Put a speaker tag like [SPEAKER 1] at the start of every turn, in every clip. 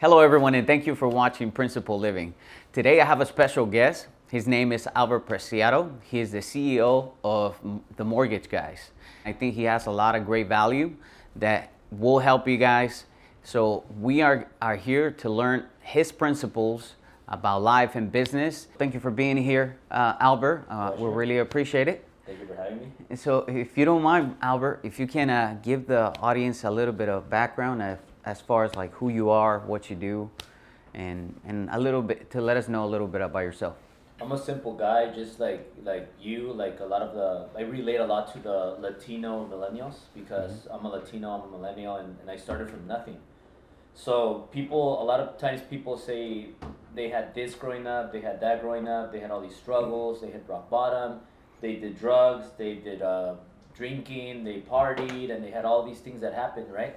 [SPEAKER 1] Hello, everyone, and thank you for watching Principal Living. Today, I have a special guest. His name is Albert Preciado. He is the CEO of the Mortgage Guys. I think he has a lot of great value that will help you guys. So, we are, are here to learn his principles about life and business. Thank you for being here, uh, Albert. Uh, we really appreciate it.
[SPEAKER 2] Thank you for having me.
[SPEAKER 1] And so, if you don't mind, Albert, if you can uh, give the audience a little bit of background of as far as like who you are, what you do, and and a little bit to let us know a little bit about yourself.
[SPEAKER 2] I'm a simple guy, just like like you. Like a lot of the, I relate a lot to the Latino millennials because mm-hmm. I'm a Latino, I'm a millennial, and, and I started from nothing. So people, a lot of times people say they had this growing up, they had that growing up, they had all these struggles, they hit rock bottom, they did drugs, they did uh, drinking, they partied, and they had all these things that happened, right?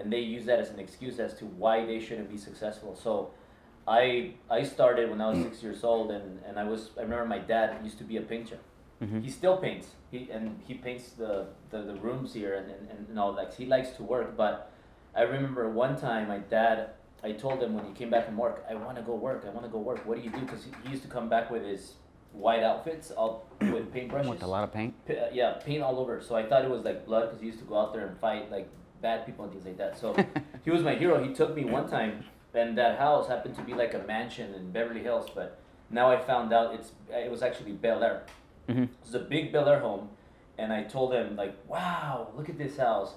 [SPEAKER 2] And they use that as an excuse as to why they shouldn't be successful. So I I started when I was six years old, and, and I was I remember my dad used to be a painter. Mm-hmm. He still paints. He and he paints the, the, the rooms here and, and, and all that. He likes to work, but I remember one time my dad. I told him when he came back from work, I want to go work. I want to go work. What do you do? Because he, he used to come back with his white outfits, all with paintbrushes.
[SPEAKER 1] With a lot of paint.
[SPEAKER 2] P- uh, yeah, paint all over. So I thought it was like blood because he used to go out there and fight like bad people and things like that. So he was my hero. He took me one time, and that house happened to be like a mansion in Beverly Hills. But now I found out it's it was actually Bel Air. Mm-hmm. It was a big Bel Air home, and I told him like, "Wow, look at this house."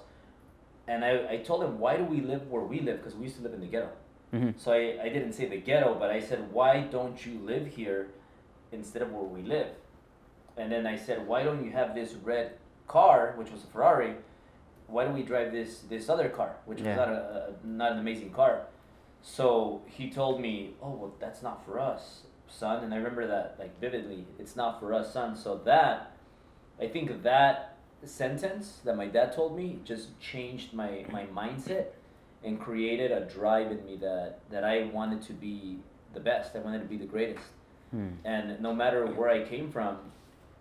[SPEAKER 2] And I, I told him, "Why do we live where we live? Because we used to live in the ghetto." Mm-hmm. So I, I didn't say the ghetto, but I said, "Why don't you live here instead of where we live?" And then I said, "Why don't you have this red car, which was a Ferrari?" Why don't we drive this this other car, which yeah. was not a, a, not an amazing car. So he told me, oh well, that's not for us, son. And I remember that like vividly. It's not for us, son. So that, I think that sentence that my dad told me just changed my my mindset and created a drive in me that that I wanted to be the best. I wanted to be the greatest. Hmm. And no matter where I came from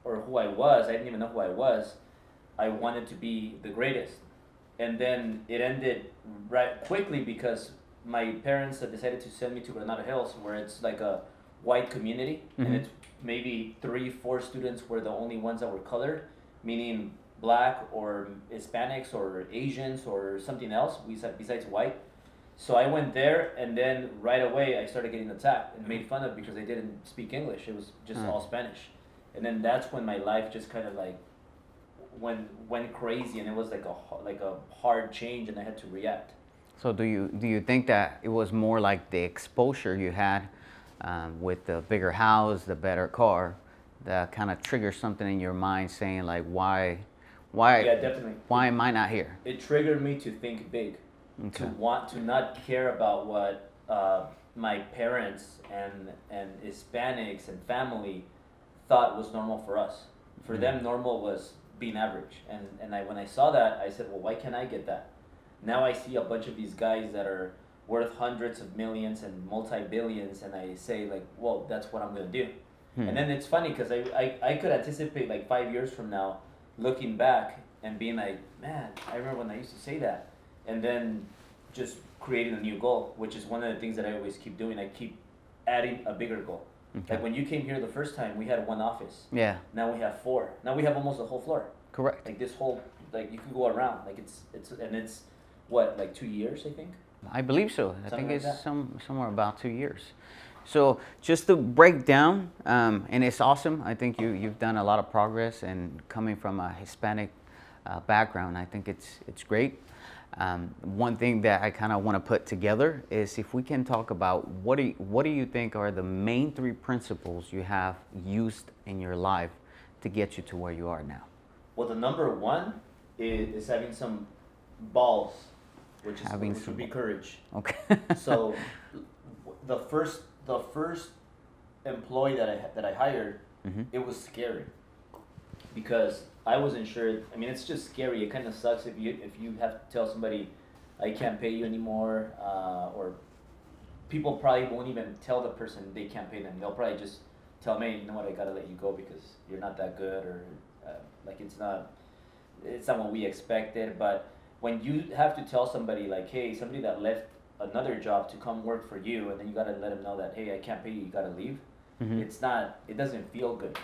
[SPEAKER 2] or who I was, I didn't even know who I was I wanted to be the greatest. And then it ended right quickly because my parents had decided to send me to Granada Hills, where it's like a white community, mm-hmm. and it's maybe three, four students were the only ones that were colored, meaning black or Hispanics or Asians or something else besides white. So I went there, and then right away I started getting attacked and made fun of because I didn't speak English. It was just mm. all Spanish, and then that's when my life just kind of like went went crazy, and it was like a like a hard change, and I had to react.
[SPEAKER 1] So do you do you think that it was more like the exposure you had um, with the bigger house, the better car, that kind of triggered something in your mind, saying like, why, why,
[SPEAKER 2] yeah, definitely.
[SPEAKER 1] Why am I not here?
[SPEAKER 2] It triggered me to think big, okay. to want to not care about what uh, my parents and and Hispanics and family thought was normal for us. For mm-hmm. them, normal was being average. And and I when I saw that, I said, well, why can't I get that? Now I see a bunch of these guys that are worth hundreds of millions and multi billions, and I say like, well, that's what I'm gonna do. Hmm. And then it's funny because I, I I could anticipate like five years from now, looking back and being like, man, I remember when I used to say that, and then just creating a new goal, which is one of the things that I always keep doing. I keep adding a bigger goal. Okay. Like when you came here the first time, we had one office.
[SPEAKER 1] Yeah.
[SPEAKER 2] Now we have four. Now we have almost a whole floor.
[SPEAKER 1] Correct.
[SPEAKER 2] Like this whole, like you can go around. Like it's it's and it's what like two years I think.
[SPEAKER 1] I believe so. I think like it's that. some somewhere about two years. So just to break down, um, and it's awesome. I think you you've done a lot of progress, and coming from a Hispanic uh, background, I think it's it's great. Um, one thing that I kind of want to put together is if we can talk about what do you, what do you think are the main three principles you have used in your life to get you to where you are now?
[SPEAKER 2] Well, the number one is, is having some balls, which is having which some, would be courage.
[SPEAKER 1] Okay.
[SPEAKER 2] so, the first the first employee that I that I hired, mm-hmm. it was scary because I wasn't sure. I mean, it's just scary. It kind of sucks if you if you have to tell somebody, I can't pay you anymore, uh, or people probably won't even tell the person they can't pay them. They'll probably just tell me, you know what, I gotta let you go because you're not that good, or uh, like it's not it's not what we expected. But when you have to tell somebody like, hey, somebody that left another job to come work for you, and then you gotta let them know that hey, I can't pay you, you gotta leave.
[SPEAKER 1] Mhm.
[SPEAKER 2] It's not. It doesn't feel good.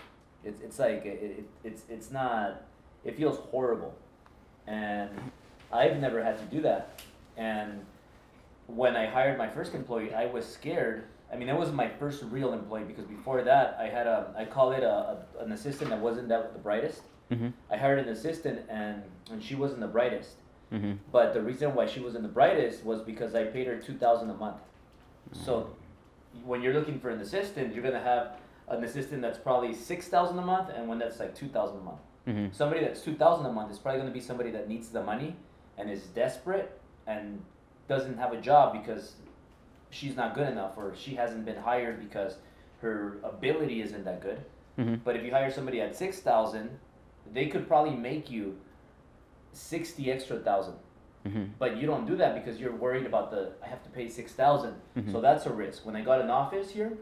[SPEAKER 2] It's it's like it, it, it's it's not. It feels horrible, and I've never had to do that. And when I hired my first employee, I was scared. I mean, it was my first real employee because before that, I had a I call it a, a an assistant that wasn't that the brightest.
[SPEAKER 1] Mhm.
[SPEAKER 2] I hired an assistant, and and she wasn't the brightest.
[SPEAKER 1] Mhm.
[SPEAKER 2] But the reason why she wasn't the brightest was because I paid her two thousand a month. So when you're looking for an assistant, you're gonna have an assistant that's probably six thousand a month and one that's like two thousand a month.
[SPEAKER 1] Mhm.
[SPEAKER 2] Somebody that's two thousand a month is probably gonna be somebody that needs the money and is desperate and doesn't have a job because she's not good enough or she hasn't been hired because her ability isn't that good.
[SPEAKER 1] Mhm.
[SPEAKER 2] But if you hire somebody at six thousand, they could probably make you sixty extra thousand.
[SPEAKER 1] Mhm.
[SPEAKER 2] But you don't do that because you're worried about the I have to pay six thousand. So
[SPEAKER 1] Mhm.
[SPEAKER 2] that's a risk. When I got an office here,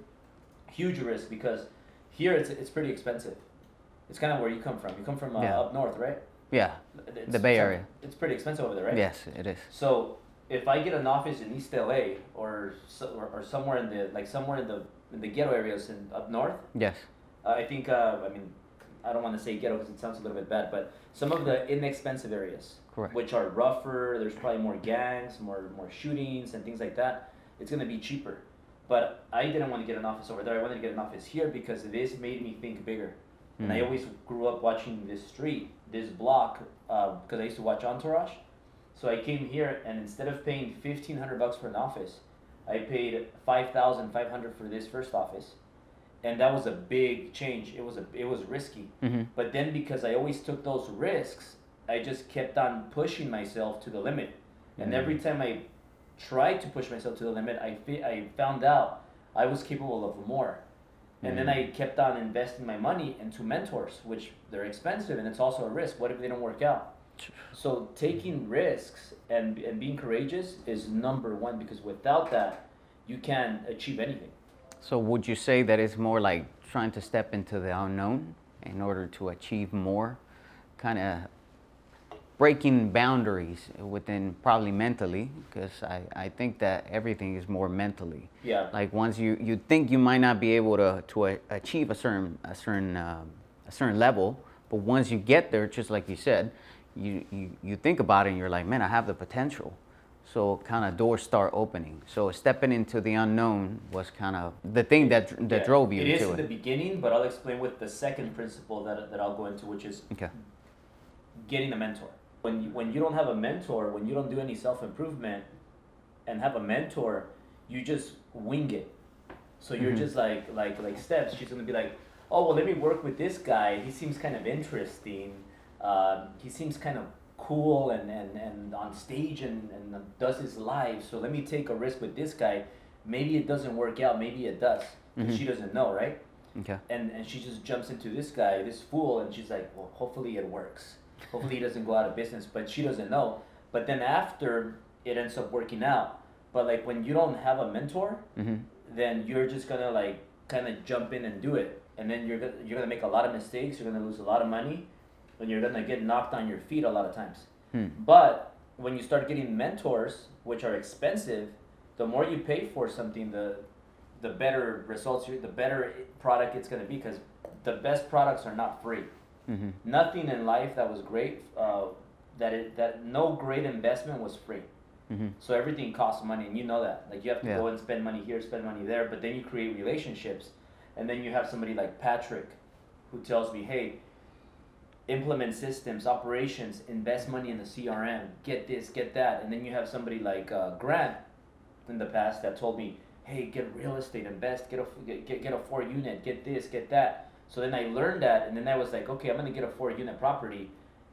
[SPEAKER 2] huge risk because here it's it's pretty expensive. It's kind of where you come from. You come from uh,
[SPEAKER 1] Yeah.
[SPEAKER 2] up north, right?
[SPEAKER 1] Yeah.
[SPEAKER 2] It's-
[SPEAKER 1] The Bay Area.
[SPEAKER 2] It's pretty expensive over there, right?
[SPEAKER 1] Yes, it is.
[SPEAKER 2] So if I get an office in East LA or so, or, or somewhere in the like somewhere in the in the ghetto areas in up north,
[SPEAKER 1] Yes.
[SPEAKER 2] uh, I think uh, I mean I don't want to say ghetto because it sounds a little bit bad, but some of the inexpensive areas,
[SPEAKER 1] Correct.
[SPEAKER 2] which are rougher, there's probably more gangs, more more shootings and things like that. It's gonna be cheaper. But I didn't want to get an office over there. I wanted to get an office here because this made me think bigger. And I
[SPEAKER 1] Mm.
[SPEAKER 2] always grew up watching this street, this block, because I used to watch Entourage. So I came here, and instead of paying fifteen hundred bucks for an office, I paid five thousand five hundred for this first office, and that was a big change. It was a it was risky,
[SPEAKER 1] Mhm.
[SPEAKER 2] but then because I always took those risks, I just kept on pushing myself to the limit, and
[SPEAKER 1] Mm.
[SPEAKER 2] every time I tried to push myself to the limit, I fi- I found out I was capable of more. And then
[SPEAKER 1] Mm.
[SPEAKER 2] I kept on investing my money into mentors, which they're expensive and it's also a risk. What if they don't work out? So taking risks and, and being courageous is number one because without that, you can't achieve anything.
[SPEAKER 1] So would you say that it's more like trying to step into the unknown in order to achieve more, kind of breaking boundaries within probably mentally, because I, I think that everything is more mentally.
[SPEAKER 2] Yeah.
[SPEAKER 1] Like once you, you think you might not be able to, to a, achieve a certain a certain um, a certain level, but once you get there, just like you said, you, you, you think about it and you're like, man, I have the potential. So kind of doors start opening. So stepping into the unknown was kind of the thing that that
[SPEAKER 2] Yeah,
[SPEAKER 1] drove you
[SPEAKER 2] It is
[SPEAKER 1] to it.
[SPEAKER 2] the beginning, but I'll explain with the second principle that, that I'll go into, which is
[SPEAKER 1] Okay.
[SPEAKER 2] getting a mentor. When you, when you don't have a mentor, when you don't do any self improvement, and have a mentor, you just wing it. So you're
[SPEAKER 1] Mhm.
[SPEAKER 2] just like like like steps. She's gonna be like, oh well, let me work with this guy. He seems kind of interesting. Um, he seems kind of cool and, and, and on stage and, and does his live. So let me take a risk with this guy. Maybe it doesn't work out. Maybe it does.
[SPEAKER 1] Mhm.
[SPEAKER 2] She doesn't know, right?
[SPEAKER 1] Okay.
[SPEAKER 2] and and she just jumps into this guy, this fool, and she's like, well, hopefully it works. Hopefully he doesn't go out of business, but she doesn't know. But then after it ends up working out. But like when you don't have a mentor,
[SPEAKER 1] hmm
[SPEAKER 2] then you're just gonna like kind of jump in and do it, and then you're gonna you're gonna make a lot of mistakes. You're gonna lose a lot of money, and you're gonna get knocked on your feet a lot of times.
[SPEAKER 1] Hmm.
[SPEAKER 2] But when you start getting mentors, which are expensive, the more you pay for something, the the better results, you the better product it's going to be. Because the best products are not free.
[SPEAKER 1] Hmm
[SPEAKER 2] Nothing in life that was great, uh, that it, that no great investment was free.
[SPEAKER 1] hmm
[SPEAKER 2] So everything costs money, and you know that. Like you have to
[SPEAKER 1] Yeah.
[SPEAKER 2] go and spend money here, spend money there, but then you create relationships, and then you have somebody like Patrick, who tells me, "Hey, implement systems, operations, invest money in the CRM, get this, get that," and then you have somebody like uh, Grant, in the past that told me, "Hey, get real estate, invest, get a get get, get a four unit, get this, get that." So then I learned that, and then I was like, "Okay, I'm gonna get a four unit property."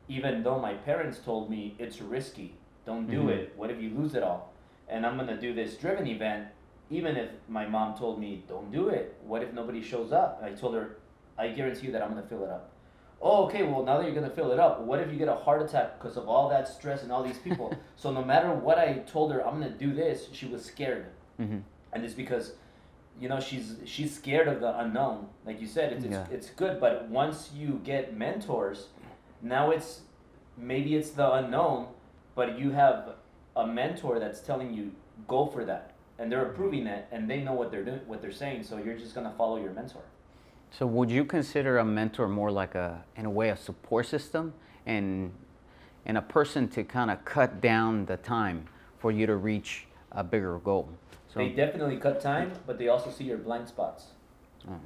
[SPEAKER 2] Even though my parents told me it's risky, don't do
[SPEAKER 1] Mhm.
[SPEAKER 2] it. What if you lose it all? And I'm gonna do this driven event, even if my mom told me don't do it. What if nobody shows up? I told her, I guarantee you that I'm gonna fill it up. Oh, okay. Well, now that you're gonna fill it up, what if you get a heart attack because of all that stress and all these people? so no matter what I told her, I'm gonna do this. She was scared,
[SPEAKER 1] hmm
[SPEAKER 2] and it's because, you know, she's she's scared of the unknown. Like you said, it's
[SPEAKER 1] Yeah.
[SPEAKER 2] it's, it's good, but once you get mentors, now it's maybe it's the unknown, but you have a mentor that's telling you go for that and they're approving it and they know what they're doing what they're saying so you're just going to follow your mentor
[SPEAKER 1] So would you consider a mentor more like a, in a way, a support system and, and a person to kind of cut down the time for you to reach a bigger goal? So,
[SPEAKER 2] they definitely cut time but they also see your blind spots.
[SPEAKER 1] Oh,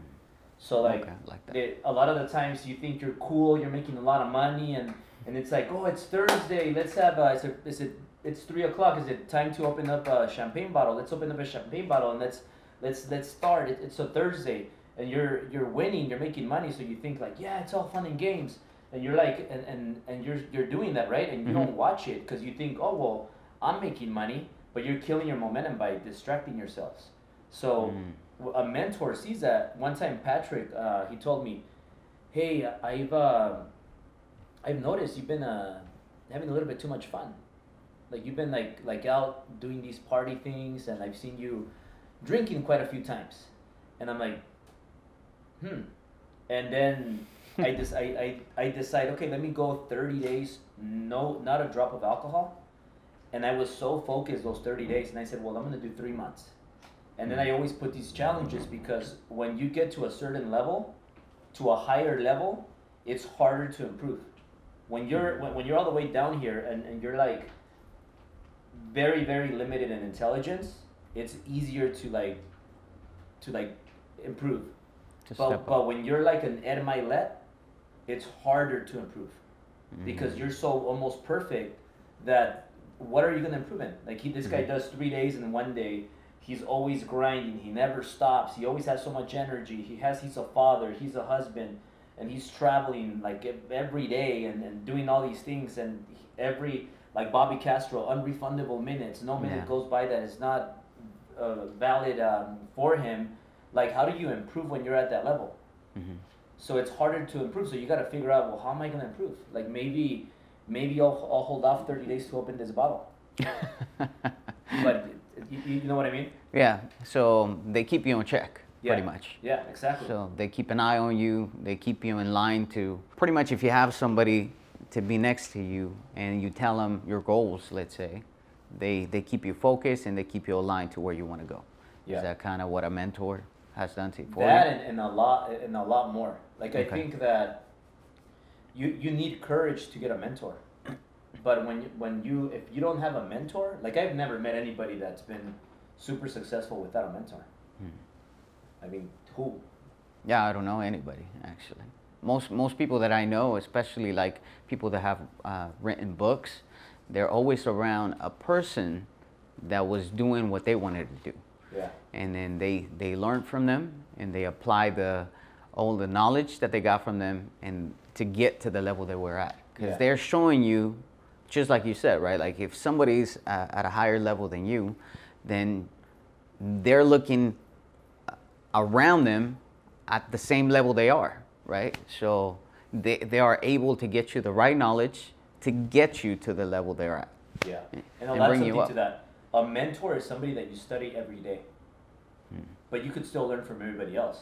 [SPEAKER 2] so like,
[SPEAKER 1] okay, like that.
[SPEAKER 2] they, a lot of the times you think you're cool you're making a lot of money and and it's like oh it's thursday let's have a, is it, is it it's three o'clock is it time to open up a champagne bottle? Let's open up a champagne bottle and let's let's let's start. It, it's a thursday and you're you're winning you're making money so you think like yeah it's all fun and games. And you're like and and, and you're you're doing that right? And you
[SPEAKER 1] Mhm.
[SPEAKER 2] don't watch it because you think oh well i'm making money but you're killing your momentum by distracting yourselves so
[SPEAKER 1] Mm.
[SPEAKER 2] a mentor sees that. One time, Patrick, uh, he told me, "Hey, I've uh, I've noticed you've been uh, having a little bit too much fun. Like you've been like like out doing these party things, and I've seen you drinking quite a few times." And I'm like, "Hmm." And then I just I, I I decide, okay, let me go 30 days, no, not a drop of alcohol. And I was so focused those 30 days, and I said, well, I'm gonna do three months. And then I always put these challenges because when you get to a certain level, to a higher level, it's harder to improve. When you're when, when you're all the way down here and, and you're like very, very limited in intelligence, it's easier to like to like improve.
[SPEAKER 1] To
[SPEAKER 2] But, but when you're like an Ed Mylett, it's harder to improve because
[SPEAKER 1] Mhm.
[SPEAKER 2] you're so almost perfect that what are you gonna improve in? Like he, this guy
[SPEAKER 1] Mhm.
[SPEAKER 2] does three days and one day. He's always grinding. He never stops. He always has so much energy. He has. He's a father. He's a husband, and he's traveling like every day and, and doing all these things. And every like Bobby Castro, unrefundable minutes. No minute
[SPEAKER 1] Yeah.
[SPEAKER 2] goes by that is not uh, valid um, for him. Like how do you improve when you're at that level?
[SPEAKER 1] Mhm.
[SPEAKER 2] So it's harder to improve. So you got to figure out, well, how am I going to improve? Like maybe, maybe I'll, I'll hold off 30 days to open this bottle. But you, you know what I mean?
[SPEAKER 1] yeah. So they keep you in check, pretty much.
[SPEAKER 2] Yeah, exactly.
[SPEAKER 1] So they keep an eye on you. They keep you in line to pretty much if you have somebody to be next to you and you tell them your goals, let's say, they they keep you focused and they keep you aligned to where you want to go.
[SPEAKER 2] Yeah.
[SPEAKER 1] Is that kind of what a mentor has done to you? for
[SPEAKER 2] that
[SPEAKER 1] you?
[SPEAKER 2] and, and a lot and a lot more. Like I think that you you need courage to get a mentor. But when you, when you if you don't have a mentor, like I've never met anybody that's been super successful without a mentor.
[SPEAKER 1] Hmm.
[SPEAKER 2] I mean, who?
[SPEAKER 1] Yeah, I don't know anybody actually. Most most people that I know, especially like people that have uh, written books, they're always around a person that was doing what they wanted to do.
[SPEAKER 2] Yeah.
[SPEAKER 1] and then they they learn from them and they apply the all the knowledge that they got from them and to get to the level that we're at because
[SPEAKER 2] Yeah.
[SPEAKER 1] they're showing you just like you said right like if somebody's uh, at a higher level than you then they're looking uh, around them at the same level they are right so they, they are able to get you the right knowledge to get you to the level they're at
[SPEAKER 2] Yeah,
[SPEAKER 1] and
[SPEAKER 2] and I'll
[SPEAKER 1] bring you up.
[SPEAKER 2] to that. A mentor is somebody that you study every day,
[SPEAKER 1] Hmm.
[SPEAKER 2] but you could still learn from everybody else.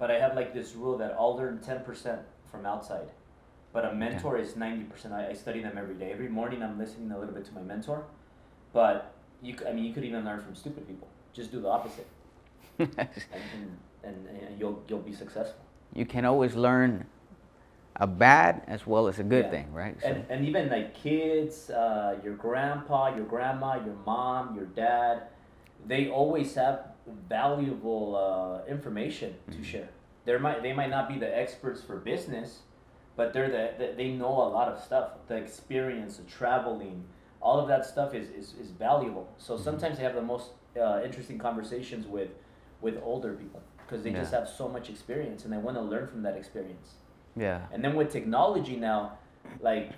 [SPEAKER 2] But I have like this rule that I'll learn ten percent from outside, but a mentor is ninety percent. I, I study them every day. Every morning I'm listening a little bit to my mentor, but you, I mean, you could even learn from stupid people. Just do the opposite, and, and, and, and you'll you'll be successful.
[SPEAKER 1] you can always learn a bad as well as a good
[SPEAKER 2] Yeah.
[SPEAKER 1] thing, right? So,
[SPEAKER 2] and, and even like kids, uh, your grandpa, your grandma, your mom, your dad, they always have valuable uh, information to
[SPEAKER 1] Mhm.
[SPEAKER 2] share. There might they might not be the experts for business, but they're the, the they know a lot of stuff. The experience, the traveling, all of that stuff is is, is valuable. So
[SPEAKER 1] Mhm.
[SPEAKER 2] sometimes they have the most uh, interesting conversations with with older people because they just have so much experience and they want to learn from that experience.
[SPEAKER 1] yeah.
[SPEAKER 2] And then with technology now, like,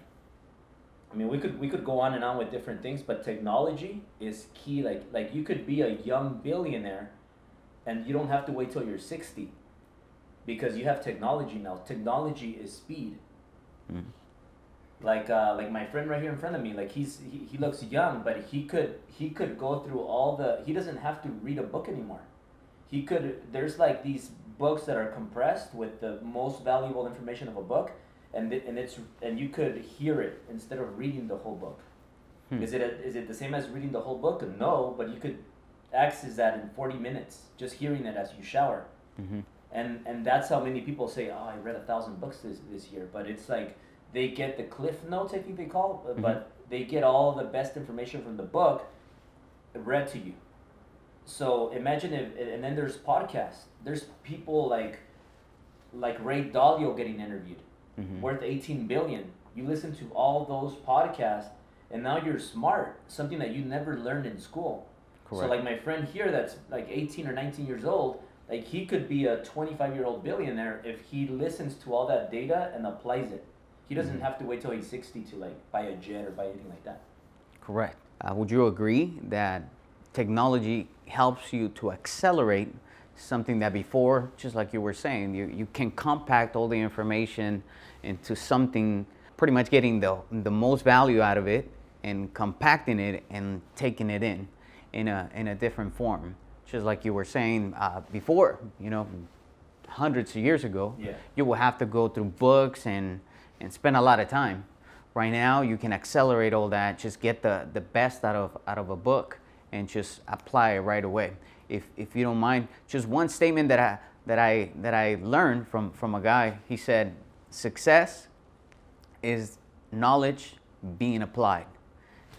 [SPEAKER 2] I mean, we could we could go on and on with different things, but technology is key. Like like you could be a young billionaire, and you don't have to wait till you're sixty, because you have technology now. Technology is speed.
[SPEAKER 1] Mm.
[SPEAKER 2] Like uh, like my friend right here in front of me, like he's he, he looks young, but he could he could go through all the he doesn't have to read a book anymore. He could there's like these books that are compressed with the most valuable information of a book, and it, and it's and you could hear it instead of reading the whole book. Hmm. Is it a, is it the same as reading the whole book? No, but you could access that in 40 minutes, just hearing it as you shower. Mm-hmm. And and that's how many people say, oh, I read a thousand books this, this year. But it's like they get the cliff notes, I think they call, it, mm-hmm. but they get all the best information from the book read to you. So imagine if, and then there's podcasts. There's people like, like Ray Dalio getting interviewed, mm-hmm. worth 18 billion. You listen to all those podcasts, and now you're smart. Something that you never learned in school. Correct. So like my friend here, that's like 18 or 19 years old. Like he could be a 25 year old billionaire if he listens to all that data and applies it. He doesn't mm-hmm. have to wait till he's 60 to like buy a jet or buy anything like that.
[SPEAKER 1] Correct. Uh, would you agree that technology helps you to accelerate something that before, just like you were saying, you, you can compact all the information into something, pretty much getting the, the most value out of it and compacting it and taking it in in a, in a different form. Just like you were saying uh, before, you know, hundreds of years ago, yeah. you will have to go through books and, and spend a lot of time. Right now, you can accelerate all that, just get the, the best out of, out of a book and just apply it right away. If, if you don't mind, just one statement that I, that I, that I learned from, from a guy, he said, success is knowledge being applied.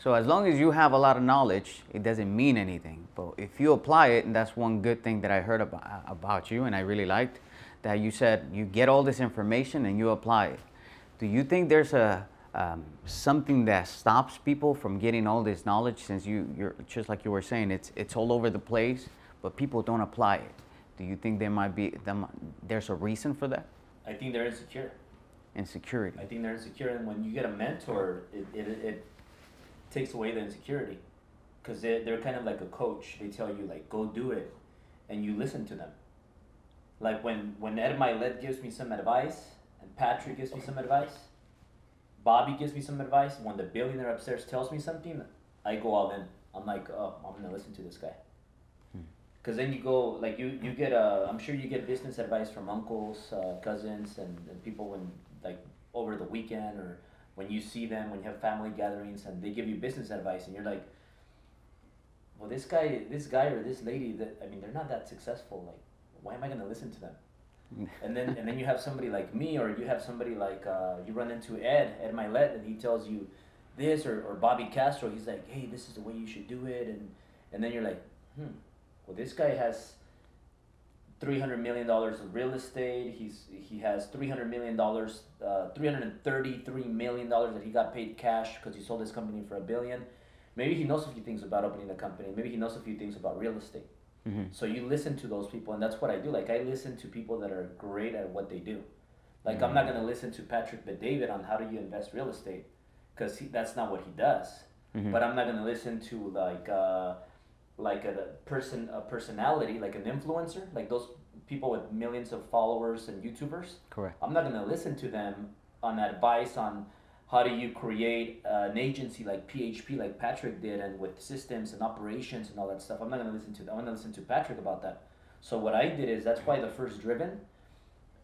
[SPEAKER 1] So as long as you have a lot of knowledge, it doesn't mean anything. But if you apply it, and that's one good thing that I heard about, about you and I really liked, that you said you get all this information and you apply it. Do you think there's a um, something that stops people from getting all this knowledge since you, you're just like you were saying, it's, it's all over the place, but people don't apply it. Do you think there might be, there's a reason for that?
[SPEAKER 2] I think they're insecure.
[SPEAKER 1] Insecurity.
[SPEAKER 2] I think they're insecure, and when you get a mentor, it, it, it takes away the insecurity. Because they're, they're kind of like a coach. They tell you, like, go do it, and you listen to them. Like when, when Ed Mylett gives me some advice, and Patrick gives me some advice, Bobby gives me some advice. When the billionaire upstairs tells me something, I go all in. I'm like, oh, I'm gonna listen to this guy. Because then you go, like you, you get, uh, I'm sure you get business advice from uncles, uh, cousins, and, and people when, like, over the weekend or when you see them, when you have family gatherings, and they give you business advice, and you're like, well, this guy, this guy or this lady, that I mean, they're not that successful. Like, why am I gonna listen to them? and then and then you have somebody like me, or you have somebody like uh, you run into Ed Ed Mylett, and he tells you this, or, or Bobby Castro. He's like, hey, this is the way you should do it, and and then you're like, hmm, well, this guy has three hundred million dollars of real estate. He's he has three hundred million dollars, uh, three hundred thirty-three million dollars that he got paid cash because he sold his company for a billion. Maybe he knows a few things about opening a company. Maybe he knows a few things about real estate. Mm-hmm. So you listen to those people, and that's what I do. Like I listen to people that are great at what they do. Like mm-hmm. I'm not mm-hmm. gonna listen to Patrick Bet-David on how do you invest real estate, because that's not what he does. Mm-hmm. But I'm not gonna listen to like uh, like a person a personality like an influencer like those people with millions of followers and YouTubers.
[SPEAKER 1] Correct.
[SPEAKER 2] I'm not gonna listen to them on advice on how do you create an agency like PHP, like Patrick did, and with systems and operations and all that stuff? I'm not going to listen to. Them. I'm going to listen to Patrick about that. So what I did is that's why the first Driven,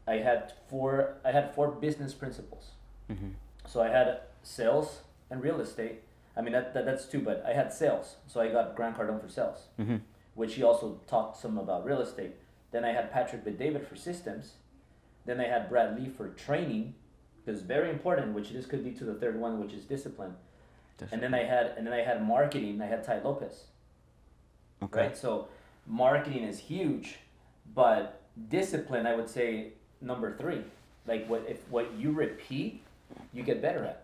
[SPEAKER 2] I had four. I had four business principles. Mm-hmm. So I had sales and real estate. I mean that, that that's two, but I had sales. So I got Grant Cardone for sales, mm-hmm. which he also talked some about real estate. Then I had Patrick Bet-David for systems. Then I had Brad Lea for training because very important, which this could lead to the third one, which is discipline. discipline. And then I had and then I had marketing. I had Tai Lopez. Okay. Right. So marketing is huge, but discipline, I would say number three. Like what if what you repeat, you get better at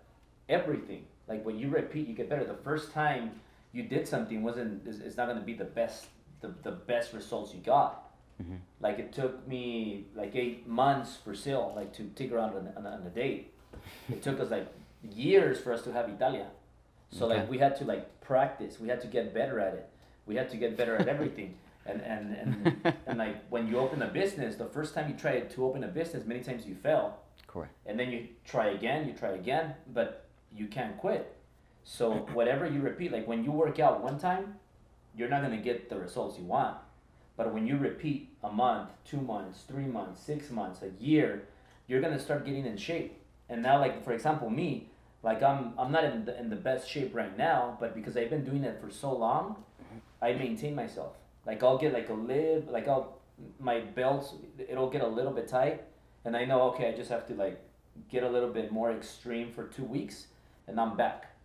[SPEAKER 2] everything. Like when you repeat, you get better. The first time you did something wasn't it's not going to be the best the, the best results you got Mm-hmm. Like it took me like eight months for Sil, like to take her out on, on, on a date. It took us like years for us to have Italia. So okay. like we had to like practice. We had to get better at it. We had to get better at everything. and and and, and like when you open a business, the first time you try to open a business, many times you fail.
[SPEAKER 1] Correct.
[SPEAKER 2] And then you try again, you try again, but you can't quit. So whatever you repeat, like when you work out one time, you're not gonna get the results you want. But when you repeat a month, two months, three months, six months, a year, you're gonna start getting in shape. And now, like for example, me, Like I'm I'm not in the, in the best shape right now, but because I've been doing it for so long, I maintain myself. Like I'll get like a lib, like I'll my belts it'll get a little bit tight, and I know okay I just have to like get a little bit more extreme for two weeks, and I'm back.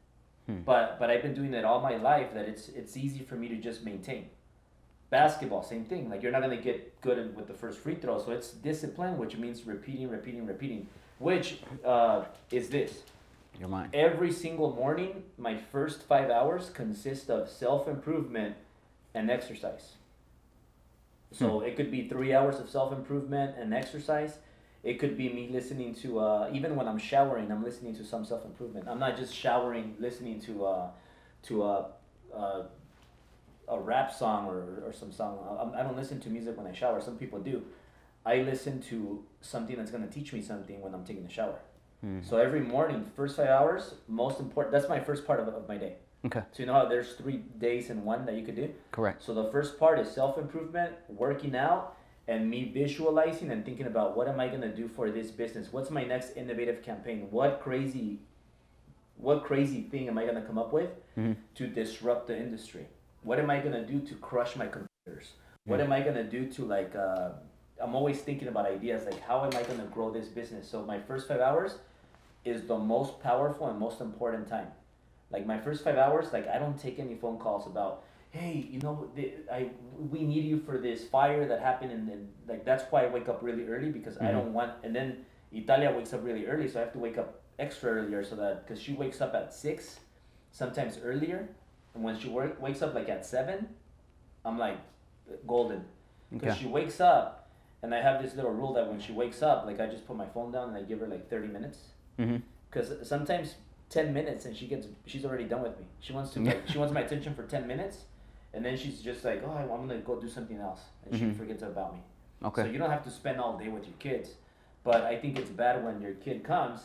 [SPEAKER 2] Hmm. But but I've been doing it all my life that it's it's easy for me to just maintain. Basketball, same thing. Like you're not gonna get good with the first free throw, so it's discipline, which means repeating, repeating, repeating. Which uh, is this?
[SPEAKER 1] Your mind.
[SPEAKER 2] Every single morning, my first five hours consist of self improvement and exercise. So hmm. it could be three hours of self improvement and exercise. It could be me listening to uh, even when I'm showering, I'm listening to some self improvement. I'm not just showering, listening to uh, to a, uh, a, a rap song or, or some song. I, I don't listen to music when I shower. Some people do. I listen to something that's gonna teach me something when I'm taking a shower. Mm-hmm. So every morning, first five hours, most important. That's my first part of, of my day.
[SPEAKER 1] Okay.
[SPEAKER 2] So you know how there's three days in one that you could do.
[SPEAKER 1] Correct.
[SPEAKER 2] So the first part is self improvement, working out, and me visualizing and thinking about what am I gonna do for this business? What's my next innovative campaign? What crazy, what crazy thing am I gonna come up with mm-hmm. to disrupt the industry? What am I gonna do to crush my competitors? What am I gonna do to like? Uh, I'm always thinking about ideas like how am I gonna grow this business? So my first five hours is the most powerful and most important time. Like my first five hours, like I don't take any phone calls about, hey, you know, the, I we need you for this fire that happened, and then like that's why I wake up really early because mm-hmm. I don't want. And then Italia wakes up really early, so I have to wake up extra earlier so that because she wakes up at six, sometimes earlier, and when she work, wakes up like at seven, I'm like golden because okay. she wakes up, and I have this little rule that when she wakes up, like I just put my phone down and I give her like thirty minutes Mm-hmm. Because mm-hmm. sometimes ten minutes and she gets she's already done with me. She wants to like, she wants my attention for ten minutes, and then she's just like, oh, I'm gonna go do something else, and mm-hmm. she forgets about me. Okay. So you don't have to spend all day with your kids, but I think it's bad when your kid comes,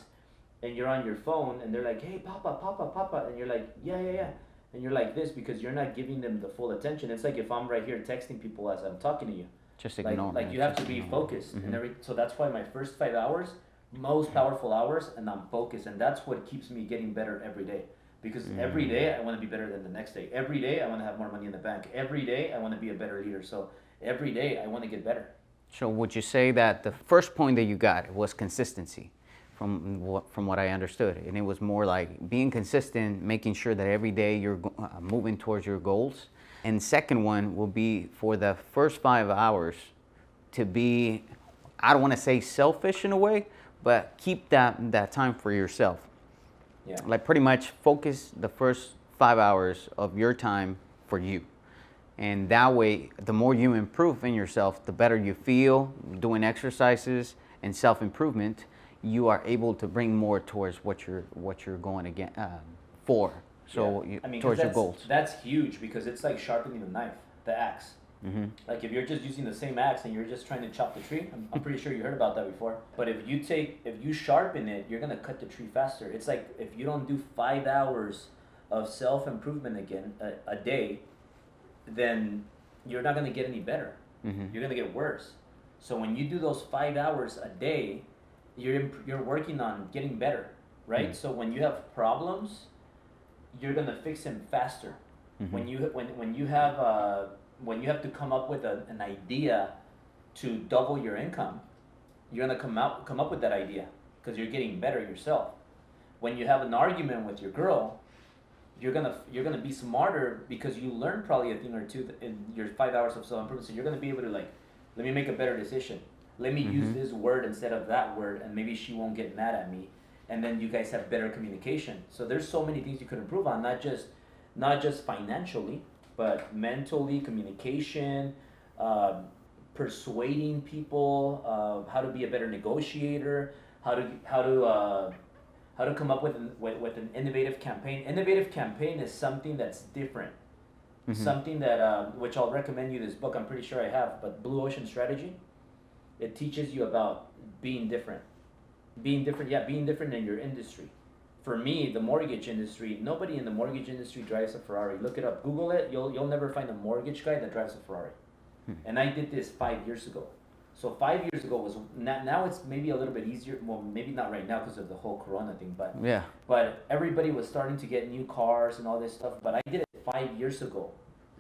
[SPEAKER 2] and you're on your phone and they're like, hey, papa, papa, papa, and you're like, yeah, yeah, yeah. And you're like this because you're not giving them the full attention. It's like if I'm right here texting people as I'm talking to you.
[SPEAKER 1] Just ignore.
[SPEAKER 2] Like, like you have to be focused mm-hmm. and every. So that's why my first five hours most powerful hours and I'm focused and that's what keeps me getting better every day because mm. every day I want to be better than the next day. Every day I want to have more money in the bank. Every day I want to be a better leader. So every day I want to get better.
[SPEAKER 1] So would you say that the first point that you got was consistency from what from what I understood and it was more like being consistent, making sure that every day you're uh, moving towards your goals. And second one will be for the first 5 hours to be I don't want to say selfish in a way, but keep that that time for yourself. Yeah. Like pretty much focus the first five hours of your time for you. And that way, the more you improve in yourself, the better you feel doing exercises and self improvement. You are able to bring more towards what you're what you're going again uh, for. So yeah. you, I mean, towards your goals.
[SPEAKER 2] That's huge because it's like sharpening a knife, the axe. Mm-hmm. Like if you're just using the same axe and you're just trying to chop the tree, I'm, I'm pretty sure you heard about that before. But if you take, if you sharpen it, you're gonna cut the tree faster. It's like if you don't do five hours of self improvement again a, a, day, then you're not gonna get any better. Mm-hmm. You're gonna get worse. So when you do those five hours a day, you're imp- you're working on getting better, right? Mm-hmm. So when you have problems, you're gonna fix them faster. Mm-hmm. When you when when you have uh, when you have to come up with a, an idea to double your income, you're gonna come out come up with that idea because you're getting better yourself. When you have an argument with your girl, you're gonna you're gonna be smarter because you learned probably a thing or two in your five hours of self improvement. So you're gonna be able to like, let me make a better decision. Let me mm-hmm. use this word instead of that word, and maybe she won't get mad at me. And then you guys have better communication. So there's so many things you could improve on, not just not just financially, but mentally, communication, uh, persuading people, uh, how to be a better negotiator, how to how to uh, how to come up with an, with, with an innovative campaign. Innovative campaign is something that's different. Mm-hmm. Something that uh, which I'll recommend you this book. I'm pretty sure I have, but Blue Ocean Strategy. It teaches you about being different, being different. Yeah, being different in your industry for me, the mortgage industry, nobody in the mortgage industry drives a Ferrari. Look it up, Google it. You'll you'll never find a mortgage guy that drives a Ferrari. Hmm. And I did this five years ago. So five years ago was now, now it's maybe a little bit easier. Well, maybe not right now because of the whole Corona thing, but
[SPEAKER 1] Yeah.
[SPEAKER 2] but everybody was starting to get new cars and all this stuff. But I did it five years ago.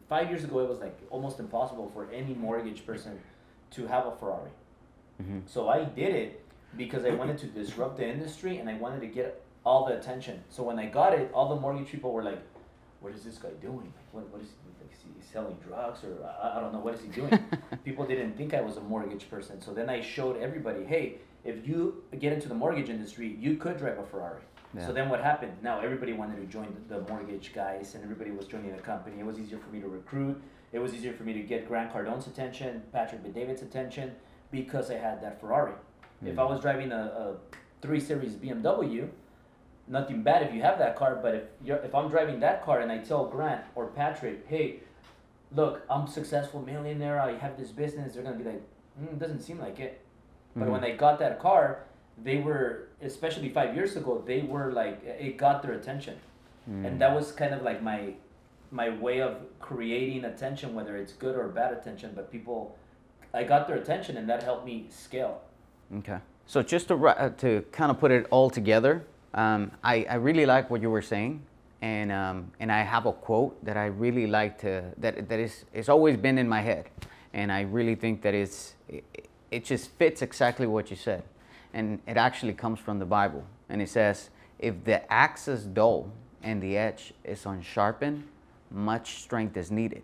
[SPEAKER 2] Five years ago, it was like almost impossible for any mortgage person to have a Ferrari.
[SPEAKER 1] Mhm.
[SPEAKER 2] So I did it because I wanted to disrupt the industry and I wanted to get all the attention. So when I got it, all the mortgage people were like, "What is this guy doing? Like, what, what is he, like, is he selling drugs or I, I don't know what is he doing?" people didn't think I was a mortgage person. So then I showed everybody, "Hey, if you get into the mortgage industry, you could drive a Ferrari."
[SPEAKER 1] Yeah.
[SPEAKER 2] So then what happened? Now everybody wanted to join the, mortgage guys and everybody was joining the company. It was easier for me to recruit. It was easier for me to get Grant Cardone's attention, Patrick Bet-David's attention because I had that Ferrari. If I hmm. was driving a, a three series BMW, nothing bad if you have that car, but if you're if I'm driving that car and I tell Grant or Patrick, hey, look, I'm successful millionaire, I have this business, they're gonna be like, mm, it doesn't seem like it. But when they got that car, they were, especially five years ago, they were like, it got their attention, and that was kind of like my, my way of creating attention, whether it's good or bad attention. But people, I got their attention, and that helped me scale.
[SPEAKER 1] Okay. So just to, uh, to kind of put it all together, um, I, I really like what you were saying. And, um, and I have a quote that I really like to, that, that is, it's always been in my head. And I really think that it's, it, it just fits exactly what you said. And it actually comes from the Bible. And it says, if the axe is dull and the edge is unsharpened, much strength is needed.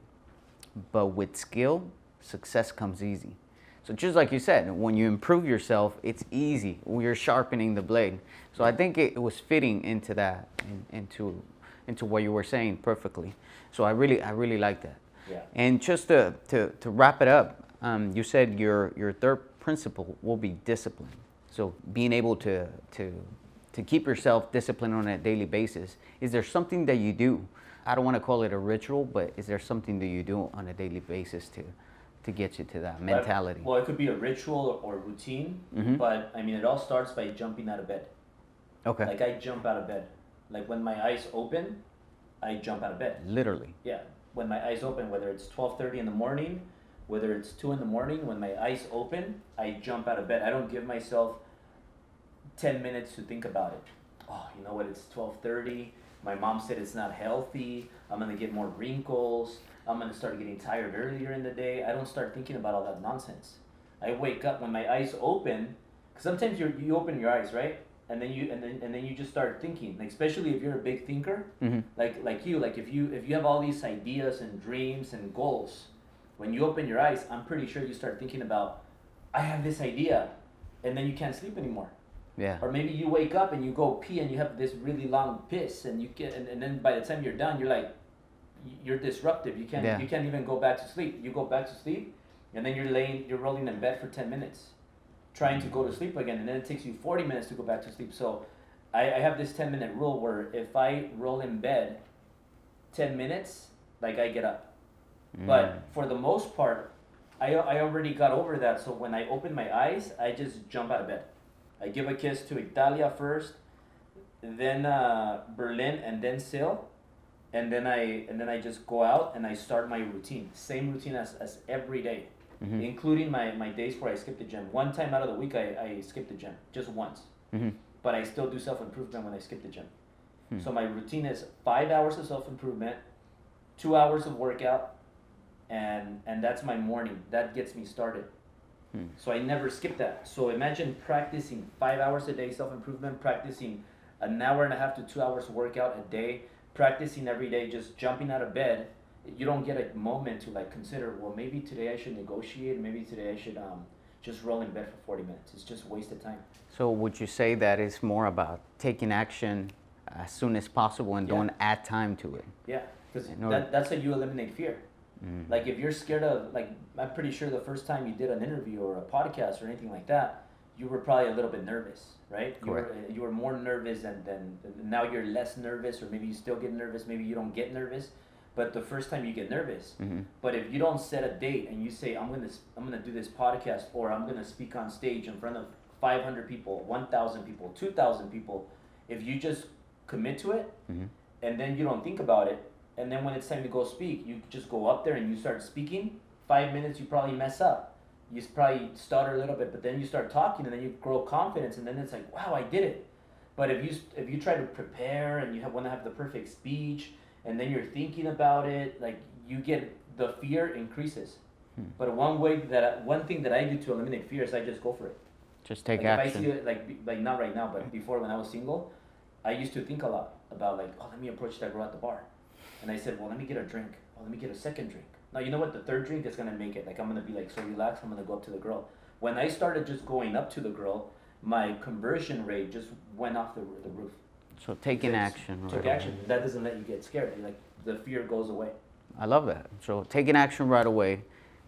[SPEAKER 1] But with skill, success comes easy. So just like you said, when you improve yourself, it's easy. You're sharpening the blade. So I think it, was fitting into that, in, into, into what you were saying perfectly. So I really, I really like that.
[SPEAKER 2] Yeah.
[SPEAKER 1] And just to, to, to wrap it up, um, you said your, your third principle will be discipline. So being able to, to, to keep yourself disciplined on a daily basis. Is there something that you do? I don't want to call it a ritual, but is there something that you do on a daily basis to, to get you to that
[SPEAKER 2] But-
[SPEAKER 1] mentality?
[SPEAKER 2] well, it could be a ritual or routine,
[SPEAKER 1] Mhm.
[SPEAKER 2] but I mean, it all starts by jumping out of bed.
[SPEAKER 1] Okay.
[SPEAKER 2] Like I jump out of bed. Like when my eyes open, I jump out of bed.
[SPEAKER 1] Literally.
[SPEAKER 2] Yeah, when my eyes open, whether it's twelve thirty in the morning, whether it's two in the morning, when my eyes open, I jump out of bed. I don't give myself ten minutes to think about it. Oh, you know what? It's twelve thirty. My mom said it's not healthy. I'm gonna get more wrinkles. I'm gonna start getting tired earlier in the day. I don't start thinking about all that nonsense. I wake up when my eyes open. Cause sometimes you you open your eyes, right? And then you and then and then you just start thinking. Like especially if you're a big thinker,
[SPEAKER 1] hmm
[SPEAKER 2] like like you like if you if you have all these ideas and dreams and goals when you open your eyes i'm pretty sure you start thinking about i have this idea and then you can't sleep anymore
[SPEAKER 1] Yeah.
[SPEAKER 2] or maybe you wake up and you go pee and you have this really long piss and you get and, and then by the time you're done you're like you're disruptive. You can't
[SPEAKER 1] Yeah.
[SPEAKER 2] you can't even go back to sleep. You go back to sleep and then you're laying you're rolling in bed for 10 minutes trying to go to sleep again and then it takes you 40 minutes to go back to sleep. So I, I have this 10 minute rule where if i roll in bed 10 minutes like i get up.
[SPEAKER 1] Mm.
[SPEAKER 2] but for the most part I, I already got over that. So when i open my eyes i just jump out of bed. I give a kiss to italia first then uh, berlin and then Sil, and then i and then i just go out and i start my routine same routine as, as every day
[SPEAKER 1] Mhm.
[SPEAKER 2] including my, my days where i skip the gym one time out of the week i, I skip the gym just once
[SPEAKER 1] Mhm.
[SPEAKER 2] but I still do self improvement when I skip the gym.
[SPEAKER 1] Hmm.
[SPEAKER 2] So my routine is five hours of self improvement, two hours of workout, and and that's my morning. That gets me started.
[SPEAKER 1] Hmm.
[SPEAKER 2] So I never skip that. So imagine practicing five hours a day self improvement, practicing an hour and a half to two hours workout a day, practicing every day, just jumping out of bed. You don't get a moment to like consider. Well, maybe today I should negotiate. Maybe today I should um, just roll in bed for forty minutes. It's just wasted time.
[SPEAKER 1] So would you say that it's more about taking action as soon as possible and
[SPEAKER 2] Yeah.
[SPEAKER 1] don't add time to it?
[SPEAKER 2] Yeah, because that, that's how you eliminate fear.
[SPEAKER 1] Mm.
[SPEAKER 2] Like if you're scared of, like I'm pretty sure the first time you did an interview or a podcast or anything like that, you were probably a little bit nervous, right? You were,
[SPEAKER 1] Correct.
[SPEAKER 2] you were more nervous and then now you're less nervous or maybe you still get nervous, maybe you don't get nervous, but the first time you get nervous.
[SPEAKER 1] Mhm.
[SPEAKER 2] But if you don't set a date and you say I'm gonna I'm gonna do this podcast or I'm gonna speak on stage in front of 500 people, 1,000 people, 2,000 people, if you just commit to it
[SPEAKER 1] Mhm.
[SPEAKER 2] and then you don't think about it, and then when it's time to go speak, you just go up there and you start speaking. Five minutes, you probably mess up. You probably stutter a little bit, but then you start talking, and then you grow confidence, and then it's like, wow, I did it. But if you if you try to prepare and you have, want to have the perfect speech, and then you're thinking about it, like you get the fear increases.
[SPEAKER 1] Hmm.
[SPEAKER 2] But one way that one thing that I do to eliminate fear is I just go for it.
[SPEAKER 1] Just take
[SPEAKER 2] like If I
[SPEAKER 1] action.
[SPEAKER 2] see it, like like not right now, but before when I was single, I used to think a lot about like, oh, let me approach that girl at the bar, and I said, well, let me get a drink. Oh, let me get a second drink. Now you know what? The third drink is gonna make it. Like I'm gonna be like so relaxed. I'm gonna go up to the girl. When I started just going up to the girl, my conversion rate just went off the, the roof.
[SPEAKER 1] So taking action.
[SPEAKER 2] Took
[SPEAKER 1] right away.
[SPEAKER 2] action. That doesn't let you get scared. Like the fear goes away.
[SPEAKER 1] I love that. So taking action right away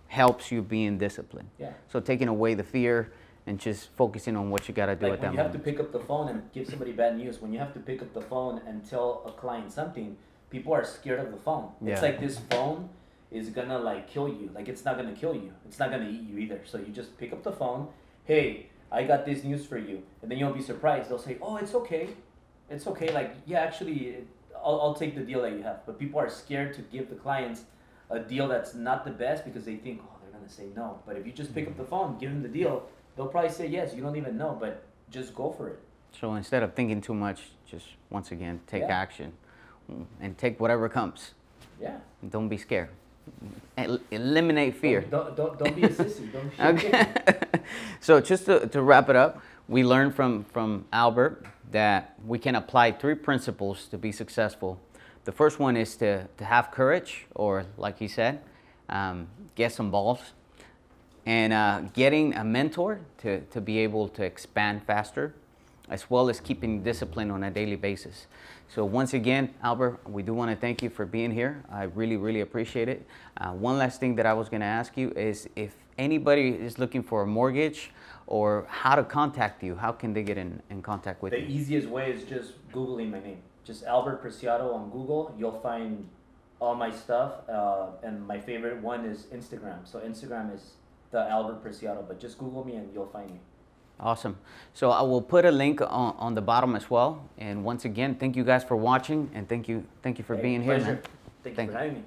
[SPEAKER 1] helps you being disciplined.
[SPEAKER 2] Yeah.
[SPEAKER 1] So taking away the fear and just focusing on what you got to do
[SPEAKER 2] like
[SPEAKER 1] at
[SPEAKER 2] when
[SPEAKER 1] that
[SPEAKER 2] you have to pick up the phone and give somebody bad news when you have to pick up the phone and tell a client something people are scared of the phone
[SPEAKER 1] Yeah.
[SPEAKER 2] it's like this phone is gonna like kill you like it's not gonna kill you it's not gonna eat you either so you just pick up the phone hey i got this news for you and then you'll be surprised they'll say oh it's okay it's okay like yeah actually I'll, I'll take the deal that you have but people are scared to give the clients a deal that's not the best because they think oh they're gonna say no but if you just pick up the phone give them the deal they'll probably say yes. You don't even know, but just go for it.
[SPEAKER 1] So instead of thinking too much, just once again take
[SPEAKER 2] Yeah.
[SPEAKER 1] action and take whatever comes.
[SPEAKER 2] Yeah.
[SPEAKER 1] And don't be scared. El- eliminate fear.
[SPEAKER 2] Don't don't, don't be a sissy. Don't be
[SPEAKER 1] Okay. so just to, to wrap it up, we learned from, from Albert that we can apply three principles to be successful. The first one is to, to have courage, or like he said, um, get some balls. And uh, getting a mentor to, to be able to expand faster, as well as keeping discipline on a daily basis. So once again, Albert, we do want to thank you for being here. I really, really appreciate it. Uh, one last thing that I was going to ask you is if anybody is looking for a mortgage or how to contact you, how can they get in, in contact with
[SPEAKER 2] The
[SPEAKER 1] you?
[SPEAKER 2] The easiest way is just googling my name. Just Albert Preciado on Google. You'll find all my stuff. Uh, and my favorite one is Instagram. So Instagram is the Albert Preciado. But just Google me and you'll find me.
[SPEAKER 1] Awesome. So I will put a link on, on the bottom as well. And once again, thank you guys for watching and thank you, thank you for
[SPEAKER 2] Hey,
[SPEAKER 1] being here, man.
[SPEAKER 2] Thank,
[SPEAKER 1] Thank
[SPEAKER 2] you
[SPEAKER 1] you.
[SPEAKER 2] for having me.